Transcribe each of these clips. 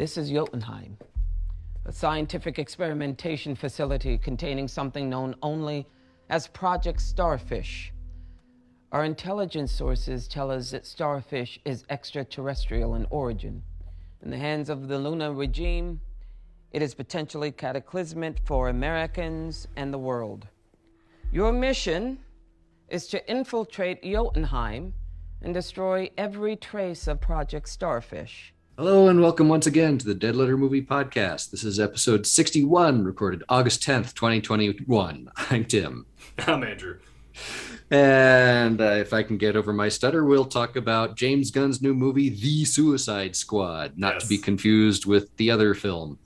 This is Jotunheim, a scientific experimentation facility containing something known only as Project Starfish. Our intelligence sources tell us that Starfish is extraterrestrial in origin. In the hands of the Luna regime, it is potentially cataclysmic for Americans and the world. Your mission is to infiltrate Jotunheim and destroy every trace of Project Starfish. Hello and welcome once again to the Dead Letter Movie Podcast. This is episode 61, recorded August 10th, 2021. I'm Tim. I'm Andrew. And uh, if I can get over my stutter, we'll talk about James Gunn's new movie, The Suicide Squad, not Yes. to be confused with the other film,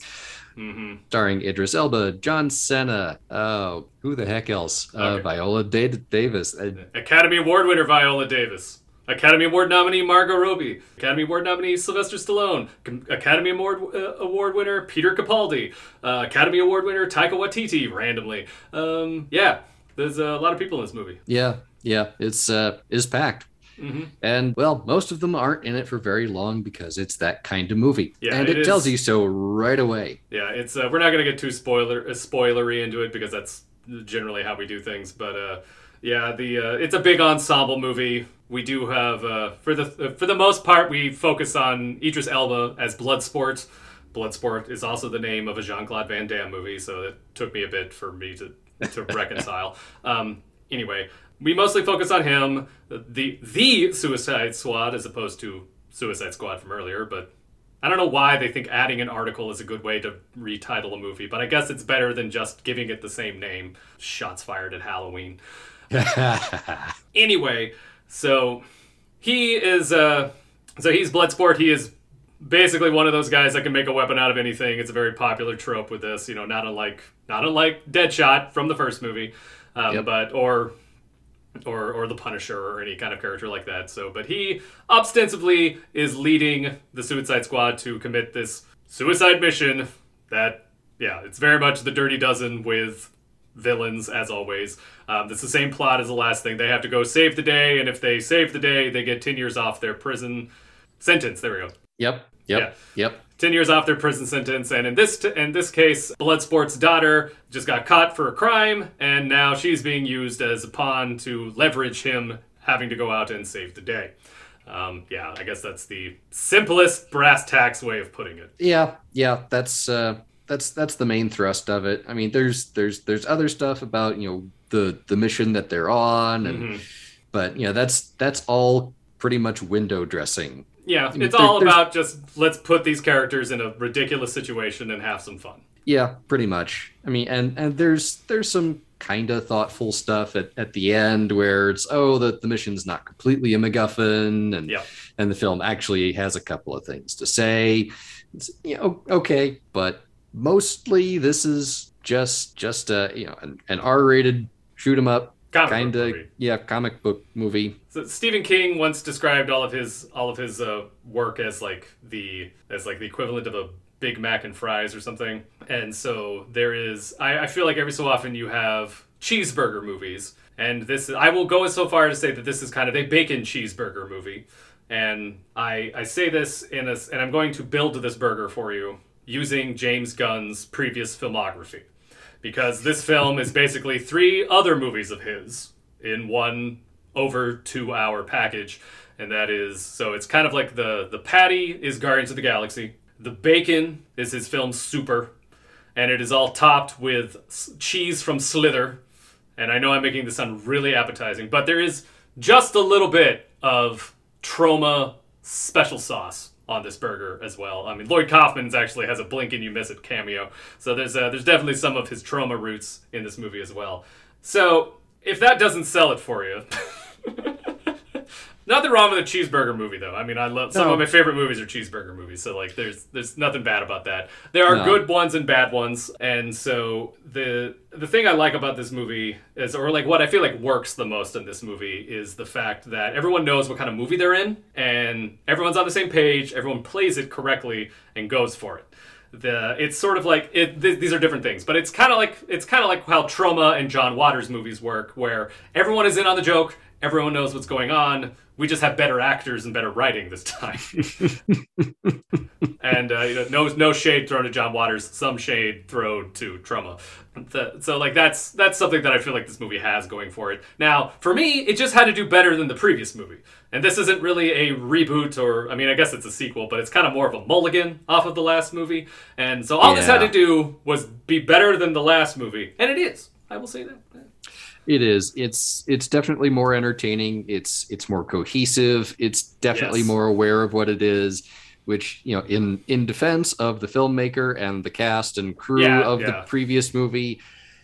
hmm starring Idris Elba, John Cena, oh, who the heck else? Uh, Viola Da- Davis. Uh, Academy Award winner Viola Davis. Academy Award nominee Margot Robbie. Academy Award nominee Sylvester Stallone. Academy Award uh, Award winner Peter Capaldi. Uh, Academy Award winner Taika Waititi. Randomly, um, yeah. There's a lot of people in this movie. yeah, yeah, it's uh, is packed. Mhm. And well, most of them aren't in it for very long because it's that kind of movie. Yeah, and it it, tells you so right away. Yeah, it's uh, we're not gonna get too spoiler uh, spoilery into it because that's generally how we do things. But uh, yeah, the uh, it's a big ensemble movie. We do have uh, for the for the most part we focus on Idris Elba as Bloodsport. Bloodsport is also the name of a Jean Claude Van Damme movie, so it took me a bit for me to to reconcile. Um, anyway, we mostly focus on him, the the Suicide Squad, as opposed to Suicide Squad from earlier, but I don't know why they think adding an article is a good way to retitle a movie, but I guess it's better than just giving it the same name. Shots fired at Halloween. Anyway, so he is uh so he's Bloodsport. He is basically one of those guys that can make a weapon out of anything. It's a very popular trope with this, you know, not unlike not unlike Deadshot from the first movie. Um, Yep. but or or or the Punisher or any kind of character like that. So, but he ostensibly is leading the Suicide Squad to commit this suicide mission. That yeah, it's very much the Dirty Dozen with villains as always. Um, it's the same plot as the last thing. They have to go save the day, and if they save the day, they get ten years off their prison sentence. There we go. Yep, yep, yep. 10 years off their prison sentence and in this in this case bloodsport's daughter just got caught for a crime and now she's being used as a pawn to leverage him having to go out and save the day um, yeah i guess that's the simplest brass tacks way of putting it Yeah, yeah, that's uh that's that's the main thrust of it. I mean, there's there's there's other stuff about, you know, the the mission that they're on and Mhm. but you know, that's that's all pretty much window dressing. yeah mean, it's there- all about just let's put these characters in a ridiculous situation and have some fun Yeah, pretty much. I mean, and and there's there's some kind of thoughtful stuff at, at the end where it's oh the, the mission's not completely a MacGuffin and Yeah. and the film actually has a couple of things to say. It's, you know, okay, but mostly this is just just a you know an, an R-rated shoot 'em up Comic kind of yeah comic book movie. So Stephen King once described all of his all of his uh, work as like the as like the equivalent of a Big Mac and fries or something. And so there is I, I feel like every so often you have cheeseburger movies. And this I will go so far to say that this is kind of a bacon cheeseburger movie. And I I say this in a and I'm going to build this burger for you using James Gunn's previous filmography. Because this film is basically three other movies of his in one over two hour package and that is so it's kind of like the the patty is guardians of the galaxy the bacon is his film super and it is all topped with cheese from slither and i know i'm making this sound really appetizing but there is just a little bit of Troma special sauce on this burger as well. I mean lloyd kaufman's actually has a blink and you miss it cameo. So there's uh, there's definitely some of his Troma roots in this movie as well. So if that doesn't sell it for you Nothing wrong with a cheeseburger movie, though. I mean, I love some No. of my favorite movies are cheeseburger movies. So like, there's there's nothing bad about that. There are No. good ones and bad ones, and so the the thing I like about this movie is, or like what I feel like works the most in this movie is the fact that everyone knows what kind of movie they're in, and everyone's on the same page. Everyone plays it correctly and goes for it. The it's sort of like it. Th- these are different things, but it's kind of like it's kind of like how Troma and John Waters movies work, where everyone is in on the joke. everyone knows what's going on. We just have better actors and better writing this time. and uh, you know, no no shade thrown to John Waters, some shade thrown to Troma. The- so like that's that's something that I feel like this movie has going for it. Now, for me, it just had to do better than the previous movie. And this isn't really a reboot or I mean, I guess it's a sequel, but it's kind of more of a mulligan off of the last movie. And so all this had to do was be better than the last movie, and it is. I will say that. It is. It's it's definitely more entertaining. It's it's more cohesive. It's definitely Yes. more aware of what it is, which you know, in in defense of the filmmaker and the cast and crew Yeah, of yeah. the previous movie,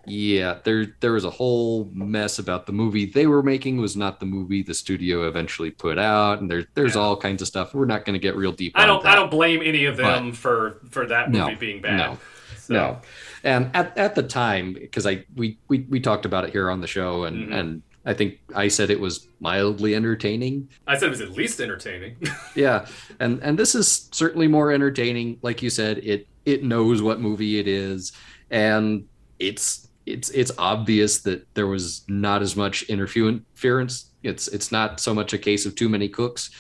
yeah, there there was a whole mess about the movie they were making was not the movie the studio eventually put out, and there's there's Yeah. all kinds of stuff. We're not going to get real deep. I don't. that. I don't blame any of them for for that movie No, being bad. no. So, No. And at, at the time, because I we, we we talked about it here on the show, and Mhm. and I think I said it was mildly entertaining. I said it was at least entertaining. Yeah, and and this is certainly more entertaining. Like you said, it it knows what movie it is, and it's it's it's obvious that there was not as much interference. It's it's not so much a case of too many cooks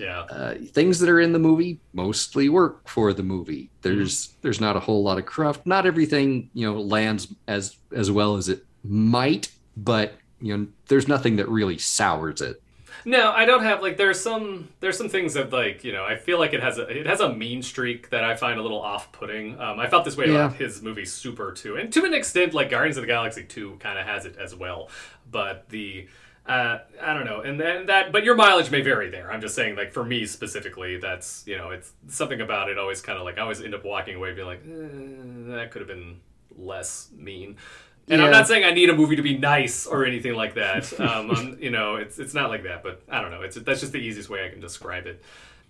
yeah. uh, things that are in the movie mostly work for the movie. There's there's not a whole lot of cruft. Not everything you know lands as as well as it might, but you know there's nothing that really sours it. No, I don't have like there's some there's some things that like you know I feel like it has a it has a mean streak that I find a little off putting. Um, I felt this way Yeah. about his movie Super too, and to an extent like Guardians of the Galaxy two kind of has it as well. But the uh, I don't know, and then that but your mileage may vary there. I'm just saying like for me specifically, that's you know it's something about it always kind of like I always end up walking away being like eh, that could have been less mean. And I'm not saying I need a movie to be nice or anything like that. Um, I'm- you know, it's it's not like that, but I don't know. It's that's just the easiest way I can describe it.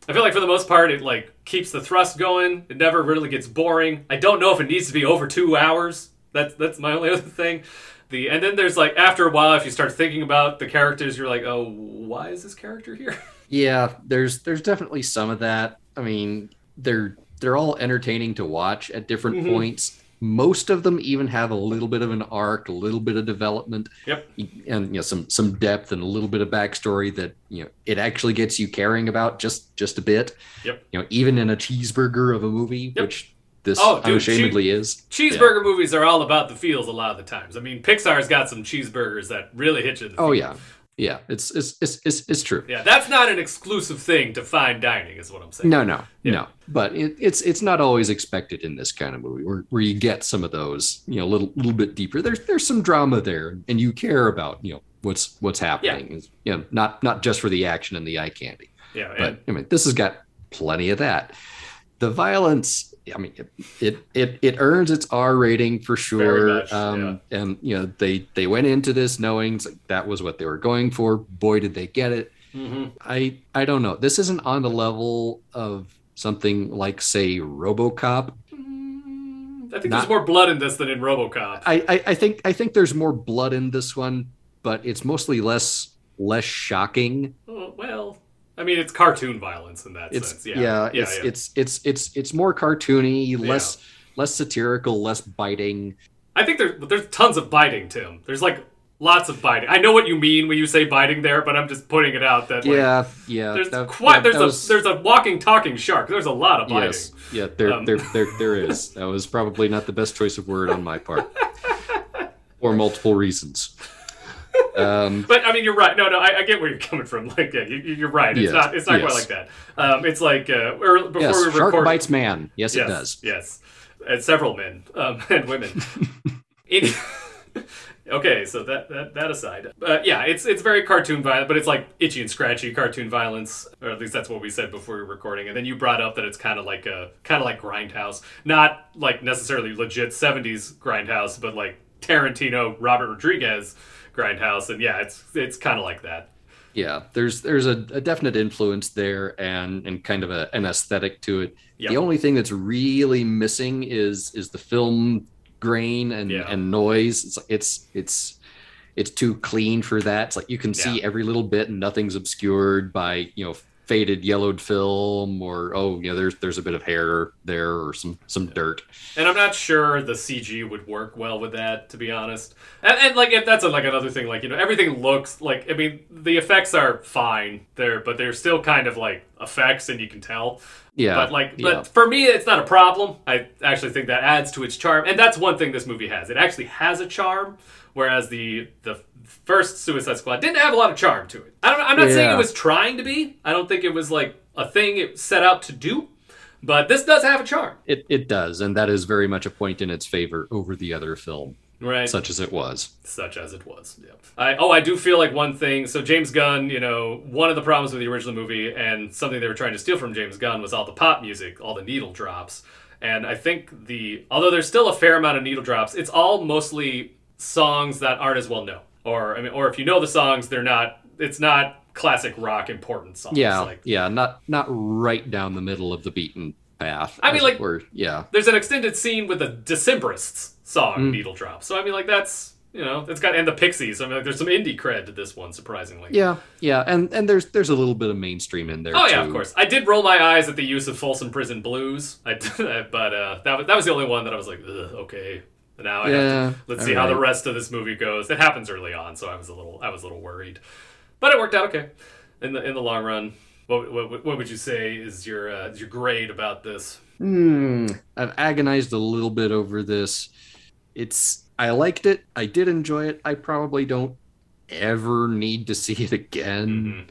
I feel like for the most part, it like keeps the thrust going. It never really gets boring. I don't know if it needs to be over two hours. That's that's my only other thing. The and then there's like after a while, if you start thinking about the characters, you're like, oh, why is this character here? Yeah, there's there's definitely some of that. I mean, they're they're all entertaining to watch at different Mhm. points. Most of them even have a little bit of an arc, a little bit of development. Yep. and you know some some depth and a little bit of backstory that you know it actually gets you caring about just just a bit. Yep. You know, even in a cheeseburger of a movie, Yep. which this Oh, dude, unashamedly is. Cheeseburger movies are all about the feels a lot of the times. I mean, Pixar's got some cheeseburgers that really hit you. The Oh yeah, yeah. It's it's it's it's, it's true. Yeah, that's not an exclusive thing to fine dining, is what I'm saying. No, no, Yeah. no. But it, it's it's not always expected in this kind of movie where, where you get some of those, you know, a little little bit deeper. There's there's some drama there, and you care about you know what's what's happening. You know, not not just for the action and the eye candy. Yeah, but and, I mean, this has got plenty of that. The violence, I mean, it it it, it earns its R rating for sure. Much, um, And you know, they they went into this knowing that was what they were going for. Boy, did they get it! Mhm. I I don't know. This isn't on the level of something like, say, RoboCop. I think Not- there's more blood in this than in RoboCop. I, I I think I think there's more blood in this one, but it's mostly less less shocking. Oh, well, I mean, it's cartoon violence in that it's sense. yeah, Yeah, yeah, it's, yeah. it's it's it's it's more cartoony less less satirical less biting I think there's there's tons of biting, Tim. There's like lots of biting. I know what you mean when you say biting there, but I'm just putting it out that like, yeah yeah there's that- quite that- there's that a was- there's a walking talking shark. There's a lot of biting. yes yeah there, Um, there there there is that was probably not the best choice of word on my part for multiple reasons um But I mean, you're right. No, no, I, I get where you're coming from. Like, yeah, you, you're right. It's Yes, not. It's not quite like that. Um, it's like uh, before yes we shark record. bites man yes, yes, it does Yes, and several men um, and women. Okay, so that that, that aside, uh, yeah, it's it's very cartoon violent, but it's like itchy and scratchy cartoon violence, or at least that's what we said before we were recording. And then you brought up that it's kind of like a kind of like Grindhouse, not like necessarily legit '70s Grindhouse, but like Tarantino, Robert Rodriguez Grindhouse, and yeah, it's it's kind of like that. yeah there's there's a, a definite influence there and and kind of a, an aesthetic to it Yep. the only thing that's really missing is is the film grain and Yeah. and noise it's it's it's it's too clean for that it's like you can see every little bit and nothing's obscured by you know faded yellowed film or oh yeah there's there's a bit of hair there or some some dirt. And i'm not sure the cg would work well with that to be honest. And, and like if that's a, like another thing like you know everything looks like i mean the effects are fine there but they're still kind of like effects and you can tell. Yeah but like yeah. but for me it's not a problem. I actually think that adds to its charm. And that's one thing this movie has. It actually has a charm whereas the the first Suicide Squad didn't have a lot of charm to it. I don't, I'm not yeah. saying it was trying to be. I don't think it was like a thing it set out to do. But this does have a charm. It it does, and that is very much a point in its favor over the other film. Right. Such as it was. Such as it was. Yeah. I oh I do feel like one thing. So James Gunn, you know, one of the problems with the original movie and something they were trying to steal from James Gunn was all the pop music, all the needle drops. And I think the although there's still a fair amount of needle drops, it's all mostly songs that aren't as well known or I mean, or if you know the songs, they're not. It's not classic rock important songs. Yeah, like, yeah, not not right down the middle of the beaten path. I mean, like, were, yeah. There's an extended scene with the Decemberists song mm. "Needle Drop," so I mean, like, that's you know, it's got and the Pixies. I mean, like, there's some indie cred to this one, surprisingly. Yeah, yeah, and and there's there's a little bit of mainstream in there. Oh too. yeah, of course. I did roll my eyes at the use of Folsom Prison Blues. I but uh, that was that was the only one that I was like, okay, now I yeah, have to, let's see right. how the rest of this movie goes. It happens early on, so I was a little I was a little worried, but it worked out okay in the in the long run. What, what, what would you say is your uh, your grade about this? Hmm, I've agonized a little bit over this. It's I liked it. I did enjoy it. I probably don't ever need to see it again.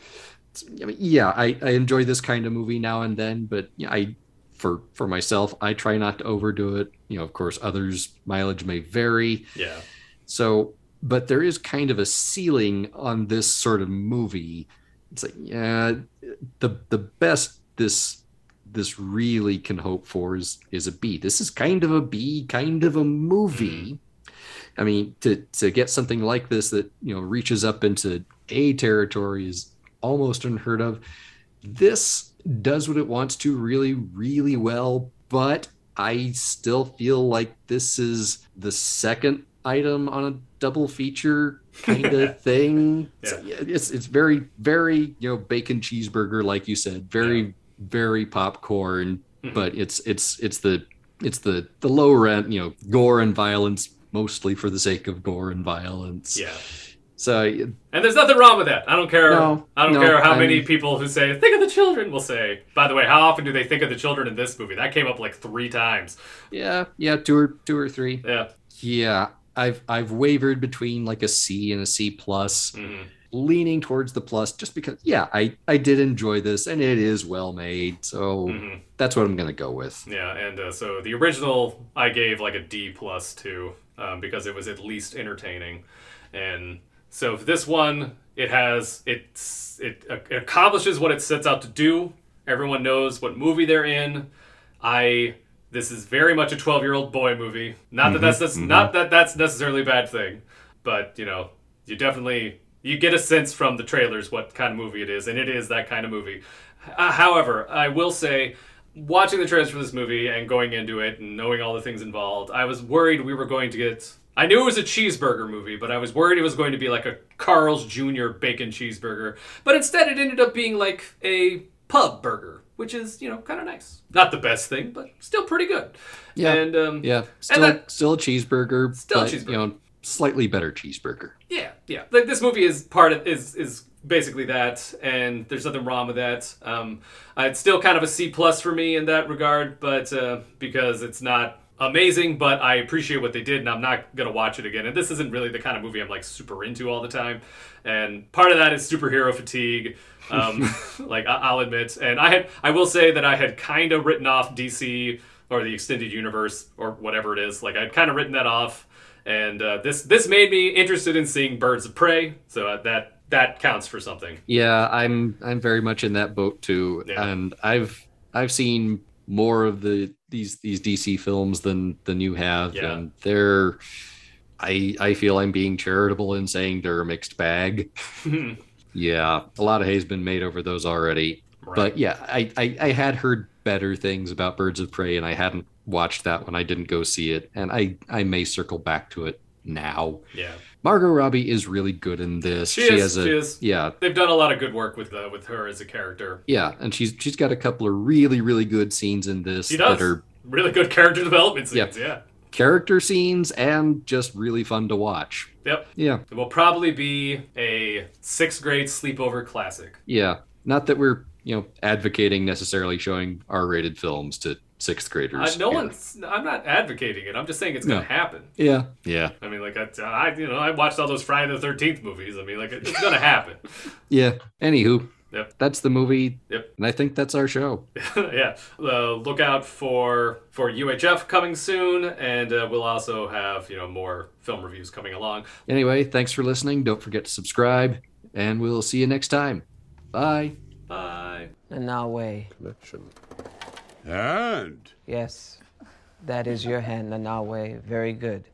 Mm-hmm. I mean, yeah, I, I enjoy this kind of movie now and then, but I for for myself, I try not to overdo it. You know, of course, others mileage may vary. Yeah. So, but there is kind of a ceiling on this sort of movie. It's like, yeah, the the best this this really can hope for is is a B. This is kind of a B, kind of a movie. Mm. I mean, to to get something like this that you know reaches up into A territory is almost unheard of. This does what it wants to really, really well, but I still feel like this is the second item on a double feature kind of thing. yeah. So, it's it's very, very, you know, bacon cheeseburger, like you said, very, yeah. very popcorn, mm-hmm. but it's it's it's the it's the the low rent, you know, gore and violence mostly for the sake of gore and violence. Yeah. So and there's nothing wrong with that. I don't care. No, I don't no, care how I'm, many people who say think of the children will say. By the way, how often do they think of the children in this movie? That came up like three times. Yeah, yeah, two or two or three. Yeah, yeah. I've I've wavered between like a C and a C plus, mm-hmm. leaning towards the plus just because. Yeah, I I did enjoy this and it is well made, so mm-hmm. that's what I'm gonna go with. Yeah, and uh, so the original I gave like a D plus two um, because it was at least entertaining, and so for this one, it has it's it, it accomplishes what it sets out to do. Everyone knows what movie they're in. I this is very much a 12 year old boy movie. Not mm-hmm, that that's, that's mm-hmm. not that that's necessarily a bad thing, but you know you definitely you get a sense from the trailers what kind of movie it is, and it is that kind of movie. Uh, however, I will say watching the trailers for this movie and going into it and knowing all the things involved, I was worried we were going to get I knew it was a cheeseburger movie, but I was worried it was going to be like a Carl's Jr. bacon cheeseburger. But instead, it ended up being like a pub burger, which is you know kind of nice. Not the best thing, but still pretty good. Yeah, and um, yeah, still that, still a cheeseburger, still but, a cheeseburger. You know, slightly better cheeseburger. Yeah, yeah. Like this movie is part of is is basically that, and there's nothing wrong with that. Um, it's still kind of a C plus for me in that regard, but uh, because it's not amazing, but I appreciate what they did, and I'm not gonna watch it again. And this isn't really the kind of movie I'm like super into all the time. And part of that is superhero fatigue. Um, like I- will admit, and I had I will say that I had kind of written off DC or the extended universe or whatever it is. Like I'd kind of written that off, and uh, this this made me interested in seeing Birds of Prey. So uh, that that counts for something. Yeah, I'm I'm very much in that boat too, yeah. and I've I've seen more of the these these DC films than than you have, yeah. and they're. I I feel I'm being charitable in saying they're a mixed bag. Mm-hmm. yeah, a lot of hay's been made over those already. Right. But yeah, I, I I had heard better things about Birds of Prey, and I hadn't watched that when I didn't go see it, and I I may circle back to it now. Yeah. Margot Robbie is really good in this. She is, has a she is. yeah, They've done a lot of good work with uh, with her as a character. yeah, and she's she's got a couple of really really good scenes in this She does that are really good character development Yeah. scenes. Yeah. character scenes and just really fun to watch. Yep. Yeah, It will probably be a sixth grade sleepover classic. yeah. Not that we're you know advocating necessarily showing R-rated films to sixth Uh, graders. no here. one's. I'm not advocating it. I'm just saying it's going No. to happen. Yeah, yeah, I mean, like I, I, you know, I watched all those Friday the Thirteenth movies. I mean, like it- it's going to happen. yeah. Anywho, Yep. that's the movie. Yep. And I think that's our show. yeah. Uh, look out for for UHF coming soon, and uh, we'll also have you know more film reviews coming along. Anyway, thanks for listening. Don't forget to subscribe, and we'll see you next time. Bye. Bye. And now Nawe. Connection. And Yes, that is your hand, the Nawe. Very good.